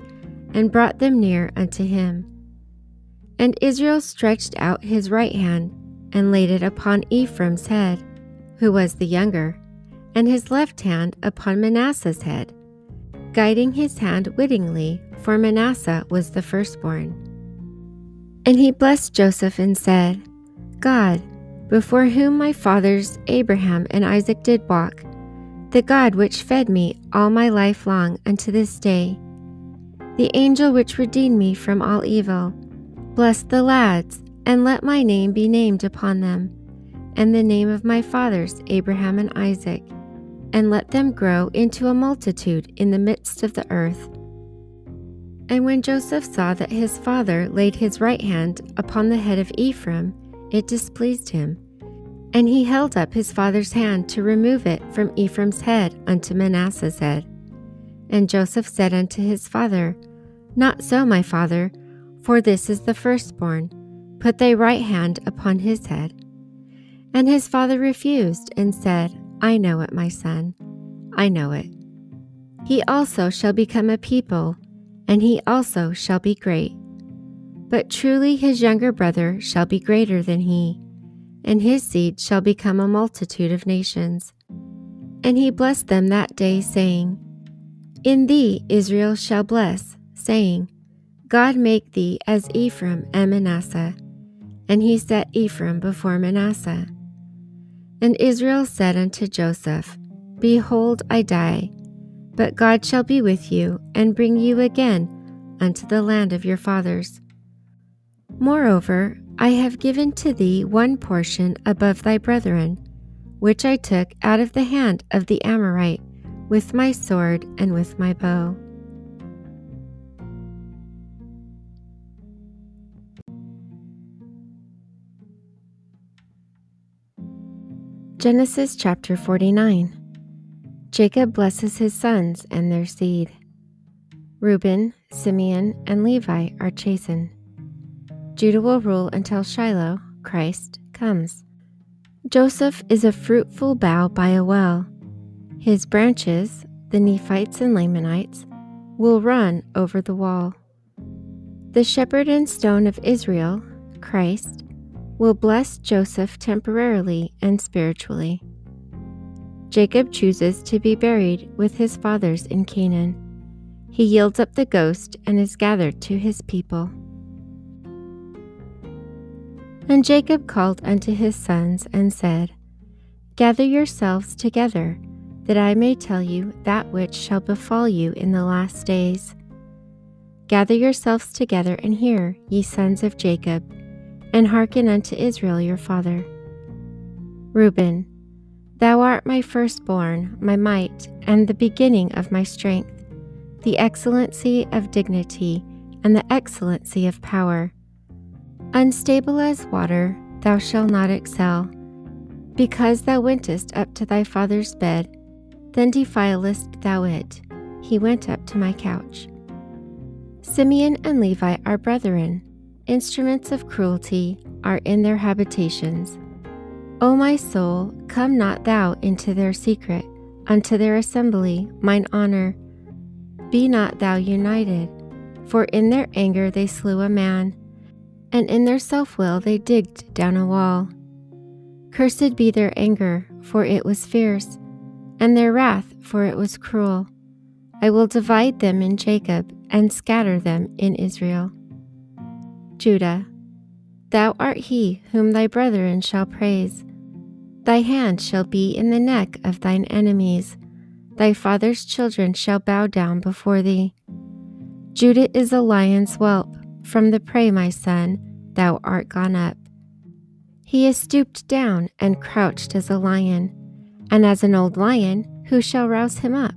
and brought them near unto him. And Israel stretched out his right hand, and laid it upon Ephraim's head, who was the younger, and his left hand upon Manasseh's head, guiding his hand wittingly, for Manasseh was the firstborn. And he blessed Joseph and said, God, before whom my fathers Abraham and Isaac did walk, the God which fed me all my life long unto this day, the angel which redeemed me from all evil, bless the lads, and let my name be named upon them, and the name of my fathers Abraham and Isaac, and let them grow into a multitude in the midst of the earth. And when Joseph saw that his father laid his right hand upon the head of Ephraim, it displeased him. And he held up his father's hand to remove it from Ephraim's head unto Manasseh's head. And Joseph said unto his father, Not so, my father, for this is the firstborn. Put thy right hand upon his head. And his father refused and said, I know it, my son, I know it. He also shall become a people and he also shall be great. But truly his younger brother shall be greater than he, and his seed shall become a multitude of nations. And he blessed them that day, saying, In thee Israel shall bless, saying, God make thee as Ephraim and Manasseh. And he set Ephraim before Manasseh. And Israel said unto Joseph, Behold, I die, but God shall be with you, and bring you again unto the land of your fathers. Moreover, I have given to thee one portion above thy brethren, which I took out of the hand of the Amorite with my sword and with my bow. Genesis chapter 49 Jacob blesses his sons and their seed. Reuben, Simeon, and Levi are chastened. Judah will rule until Shiloh, Christ, comes. Joseph is a fruitful bough by a well. His branches, the Nephites and Lamanites, will run over the wall. The shepherd and stone of Israel, Christ, will bless Joseph temporarily and spiritually. Jacob chooses to be buried with his fathers in Canaan. He yields up the ghost and is gathered to his people. And Jacob called unto his sons and said, Gather yourselves together, that I may tell you that which shall befall you in the last days. Gather yourselves together and hear, ye sons of Jacob, and hearken unto Israel your father. Reuben, thou art my firstborn, my might, and the beginning of my strength, the excellency of dignity, and the excellency of power. Unstable as water, thou shalt not excel. Because thou wentest up to thy father's bed, then defilest thou it. He went up to my couch. Simeon and Levi are brethren. Instruments of cruelty are in their habitations. O my soul, come not thou into their secret, unto their assembly, mine honor. Be not thou united, for in their anger they slew a man and in their self will they digged down a wall. Cursed be their anger, for it was fierce, and their wrath, for it was cruel. I will divide them in Jacob and scatter them in Israel. Judah, thou art he whom thy brethren shall praise. Thy hand shall be in the neck of thine enemies. Thy father's children shall bow down before thee. Judah is a lion's whelp from the prey, my son, thou art gone up. He is stooped down and crouched as a lion, and as an old lion, who shall rouse him up?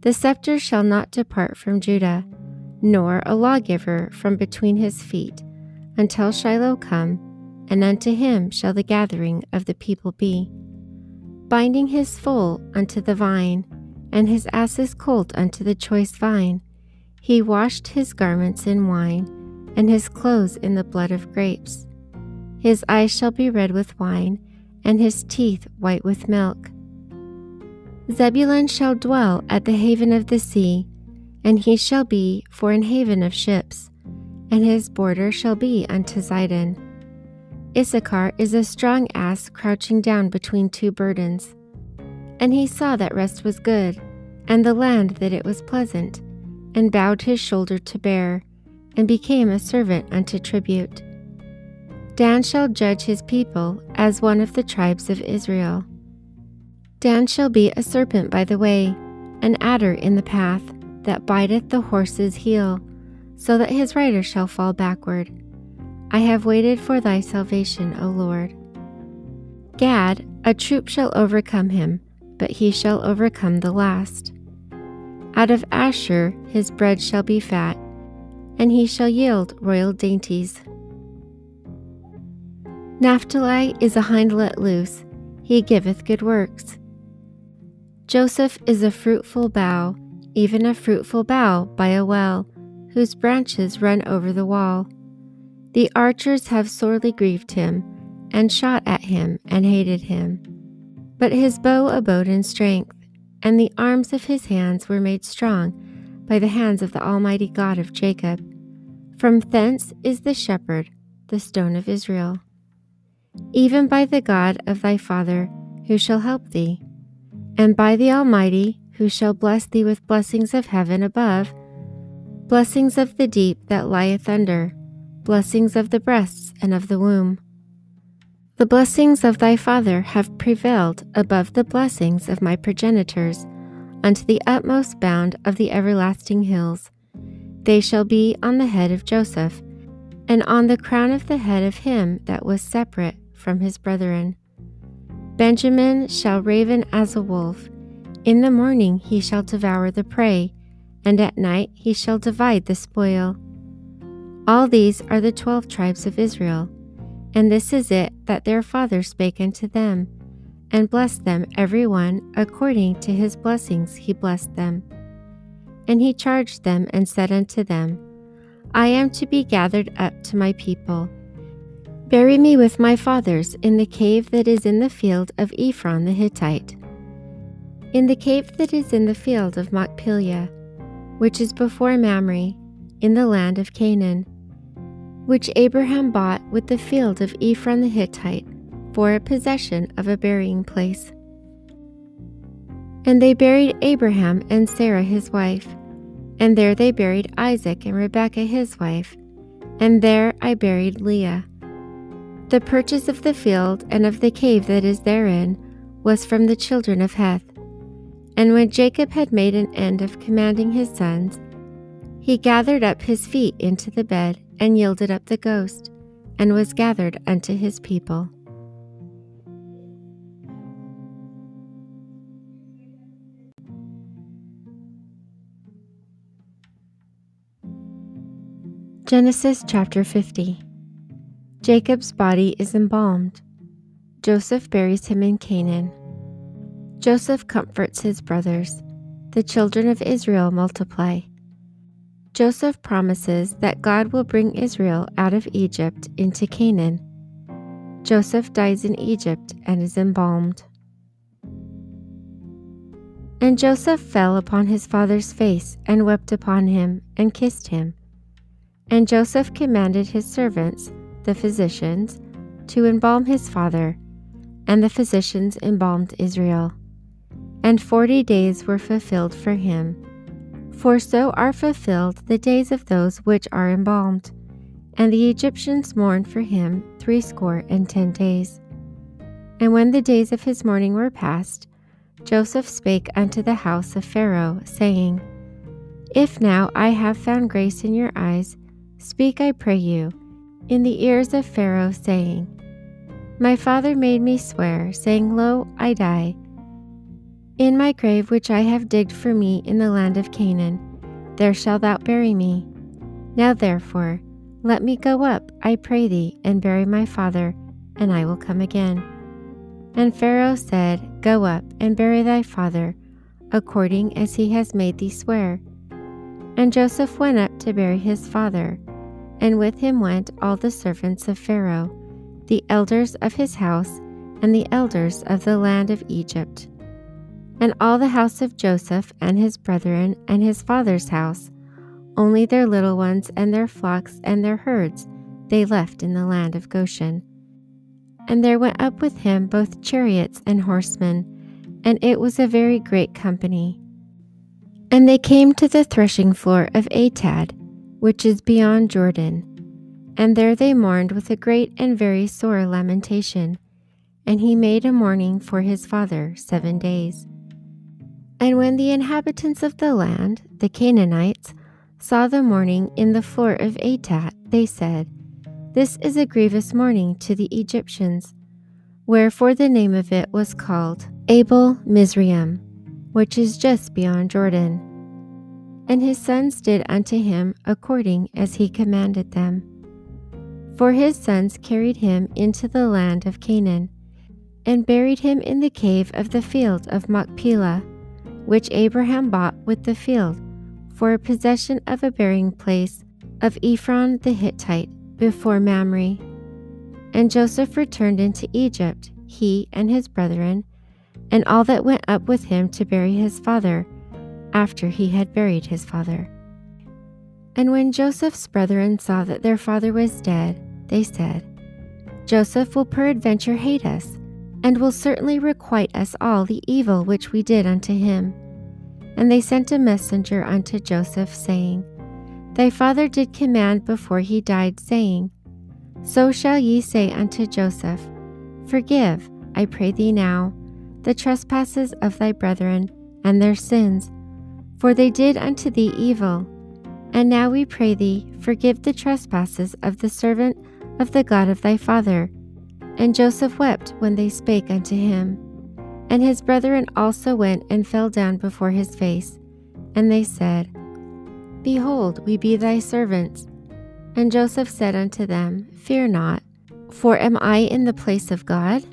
The scepter shall not depart from Judah, nor a lawgiver from between his feet, until Shiloh come, and unto him shall the gathering of the people be. Binding his foal unto the vine, and his ass's colt unto the choice vine, he washed his garments in wine, and his clothes in the blood of grapes. His eyes shall be red with wine, and his teeth white with milk. Zebulun shall dwell at the haven of the sea, and he shall be for an haven of ships, and his border shall be unto Zidon. Issachar is a strong ass crouching down between two burdens. And he saw that rest was good, and the land that it was pleasant and bowed his shoulder to bear, and became a servant unto tribute. Dan shall judge his people as one of the tribes of Israel. Dan shall be a serpent by the way, an adder in the path, that biteth the horse's heel, so that his rider shall fall backward. I have waited for thy salvation, O Lord. Gad, a troop shall overcome him, but he shall overcome the last. Out of Asher his bread shall be fat, and he shall yield royal dainties. Naphtali is a hind let loose, he giveth good works. Joseph is a fruitful bough, even a fruitful bough by a well, whose branches run over the wall. The archers have sorely grieved him, and shot at him, and hated him. But his bow abode in strength and the arms of his hands were made strong by the hands of the Almighty God of Jacob. From thence is the shepherd, the stone of Israel. Even by the God of thy father, who shall help thee, and by the Almighty, who shall bless thee with blessings of heaven above, blessings of the deep that lieth under, blessings of the breasts and of the womb. The blessings of thy father have prevailed above the blessings of my progenitors unto the utmost bound of the everlasting hills. They shall be on the head of Joseph, and on the crown of the head of him that was separate from his brethren. Benjamin shall raven as a wolf. In the morning he shall devour the prey, and at night he shall divide the spoil. All these are the twelve tribes of Israel, and this is it that their father spake unto them and blessed them every one according to his blessings he blessed them. And he charged them and said unto them, I am to be gathered up to my people. Bury me with my fathers in the cave that is in the field of Ephron the Hittite, in the cave that is in the field of Machpelah, which is before Mamre, in the land of Canaan, which Abraham bought with the field of Ephron the Hittite for a possession of a burying place. And they buried Abraham and Sarah his wife, and there they buried Isaac and Rebekah his wife, and there I buried Leah. The purchase of the field and of the cave that is therein was from the children of Heth. And when Jacob had made an end of commanding his sons, he gathered up his feet into the bed and yielded up the ghost, and was gathered unto his people. Genesis chapter 50 Jacob's body is embalmed. Joseph buries him in Canaan. Joseph comforts his brothers. The children of Israel multiply. Joseph promises that God will bring Israel out of Egypt into Canaan. Joseph dies in Egypt and is embalmed. And Joseph fell upon his father's face and wept upon him and kissed him. And Joseph commanded his servants, the physicians, to embalm his father, and the physicians embalmed Israel. And forty days were fulfilled for him. For so are fulfilled the days of those which are embalmed. And the Egyptians mourned for him threescore and ten days. And when the days of his mourning were past, Joseph spake unto the house of Pharaoh, saying, If now I have found grace in your eyes, Speak, I pray you, in the ears of Pharaoh, saying, My father made me swear, saying, Lo, I die. In my grave which I have digged for me in the land of Canaan, there shalt thou bury me. Now therefore, let me go up, I pray thee, and bury my father, and I will come again. And Pharaoh said, Go up and bury thy father, according as he has made thee swear. And Joseph went up to bury his father and with him went all the servants of Pharaoh, the elders of his house, and the elders of the land of Egypt. And all the house of Joseph and his brethren and his father's house, only their little ones and their flocks and their herds they left in the land of Goshen. And there went up with him both chariots and horsemen, and it was a very great company. And they came to the threshing floor of Atad, which is beyond Jordan. And there they mourned with a great and very sore lamentation. And he made a mourning for his father seven days. And when the inhabitants of the land, the Canaanites, saw the mourning in the floor of Atad, they said, This is a grievous mourning to the Egyptians. Wherefore the name of it was called Abel Mizraim, which is just beyond Jordan. And his sons did unto him according as he commanded them. For his sons carried him into the land of Canaan, and buried him in the cave of the field of Machpelah, which Abraham bought with the field, for a possession of a burying place of Ephron the Hittite before Mamre. And Joseph returned into Egypt, he and his brethren, and all that went up with him to bury his father after he had buried his father. And when Joseph's brethren saw that their father was dead, they said, Joseph will peradventure hate us, and will certainly requite us all the evil which we did unto him. And they sent a messenger unto Joseph, saying, Thy father did command before he died, saying, So shall ye say unto Joseph, Forgive, I pray thee now, the trespasses of thy brethren and their sins, for they did unto thee evil. And now we pray thee, forgive the trespasses of the servant of the God of thy father. And Joseph wept when they spake unto him. And his brethren also went and fell down before his face. And they said, Behold, we be thy servants. And Joseph said unto them, Fear not, for am I in the place of God?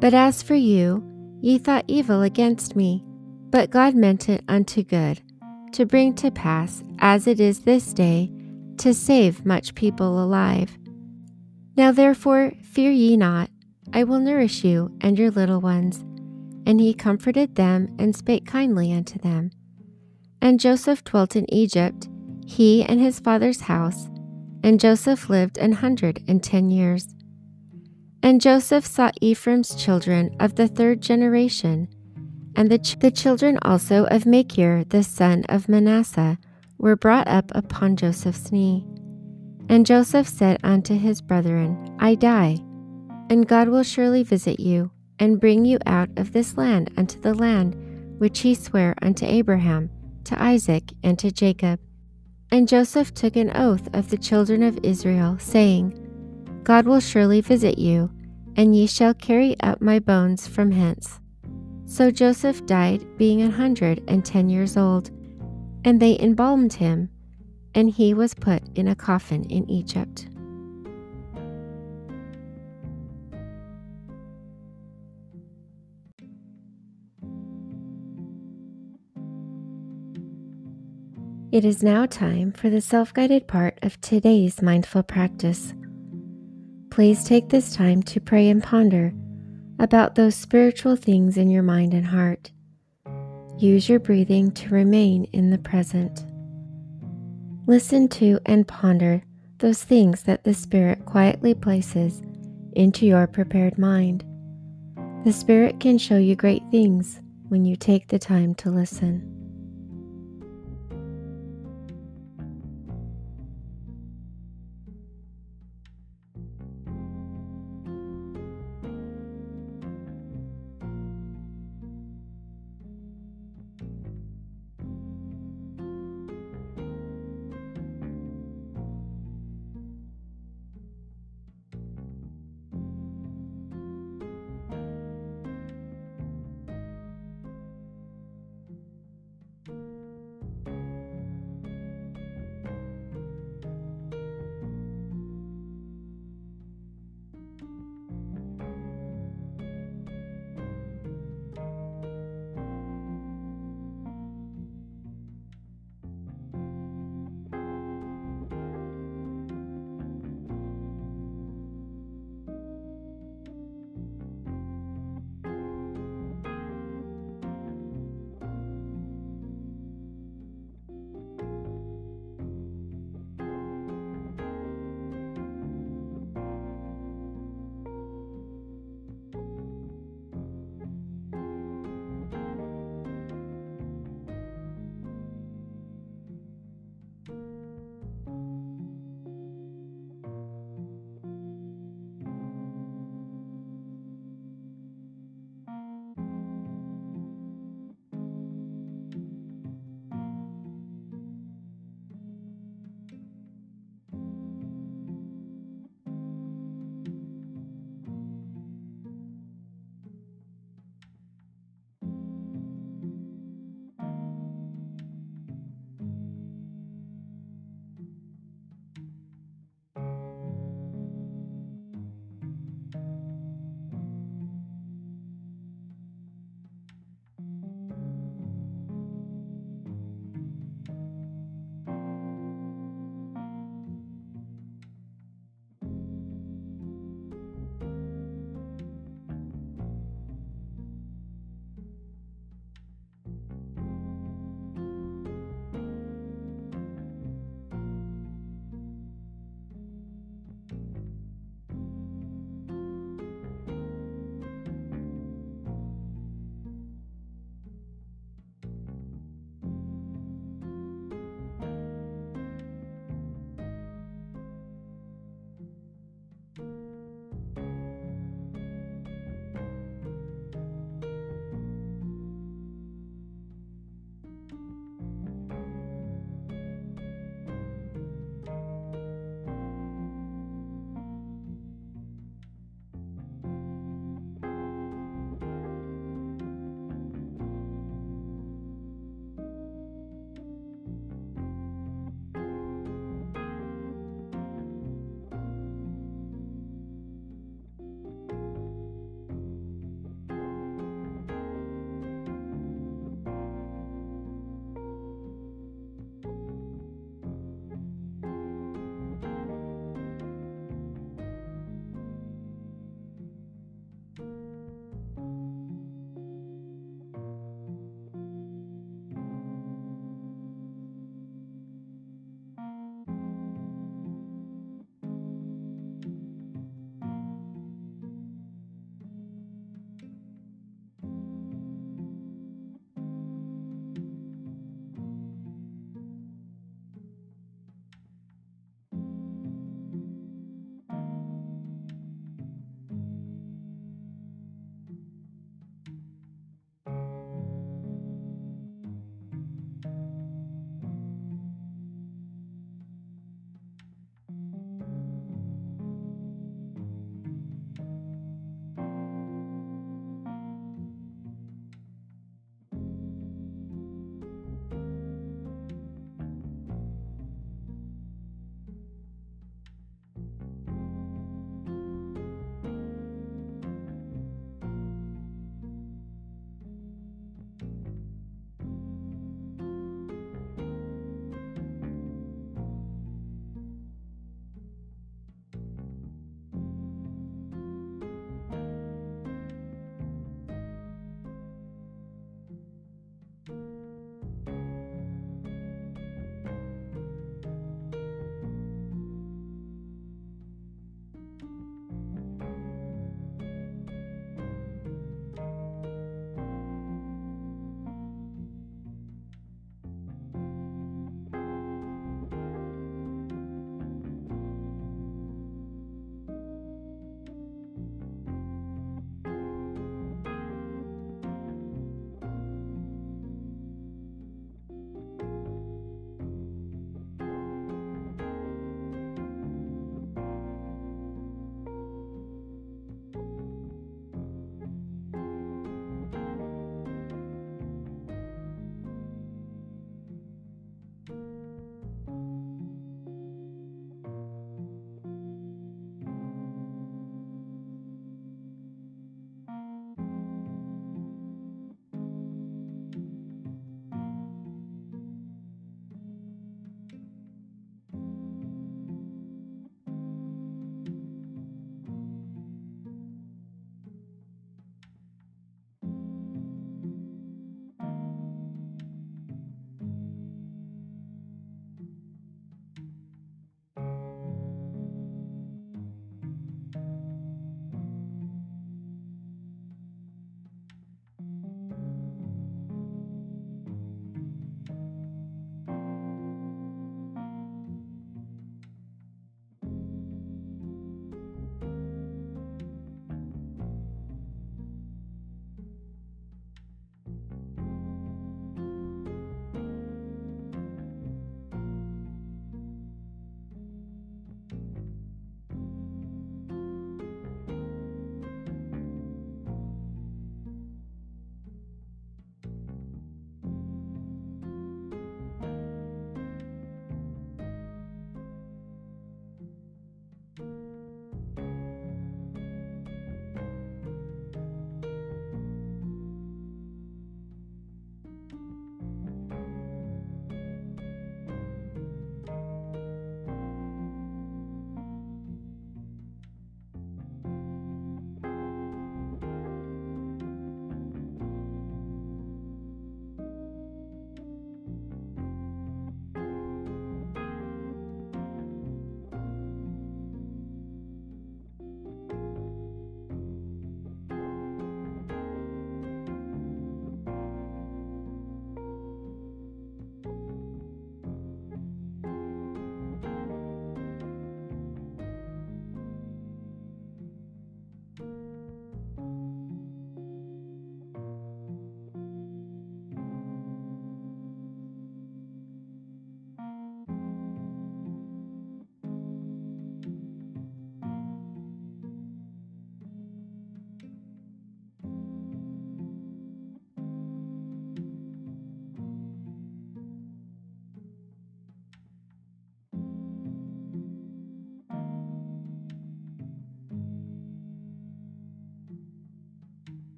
But as for you, ye thought evil against me, but God meant it unto good, to bring to pass, as it is this day, to save much people alive. Now therefore fear ye not, I will nourish you and your little ones. And he comforted them and spake kindly unto them. And Joseph dwelt in Egypt, he and his father's house, and Joseph lived an hundred and ten years. And Joseph saw Ephraim's children of the third generation, and the, ch- the children also of Machir the son of Manasseh were brought up upon Joseph's knee. And Joseph said unto his brethren, I die, and God will surely visit you, and bring you out of this land unto the land which he sware unto Abraham, to Isaac, and to Jacob. And Joseph took an oath of the children of Israel, saying, God will surely visit you, and ye shall carry up my bones from hence. So Joseph died, being an hundred and ten years old, and they embalmed him, and he was put in a coffin in Egypt. It is now time for the self guided part of today's mindful practice. Please take this time to pray and ponder about those spiritual things in your mind and heart. Use your breathing to remain in the present. Listen to and ponder those things that the Spirit quietly places into your prepared mind. The Spirit can show you great things when you take the time to listen.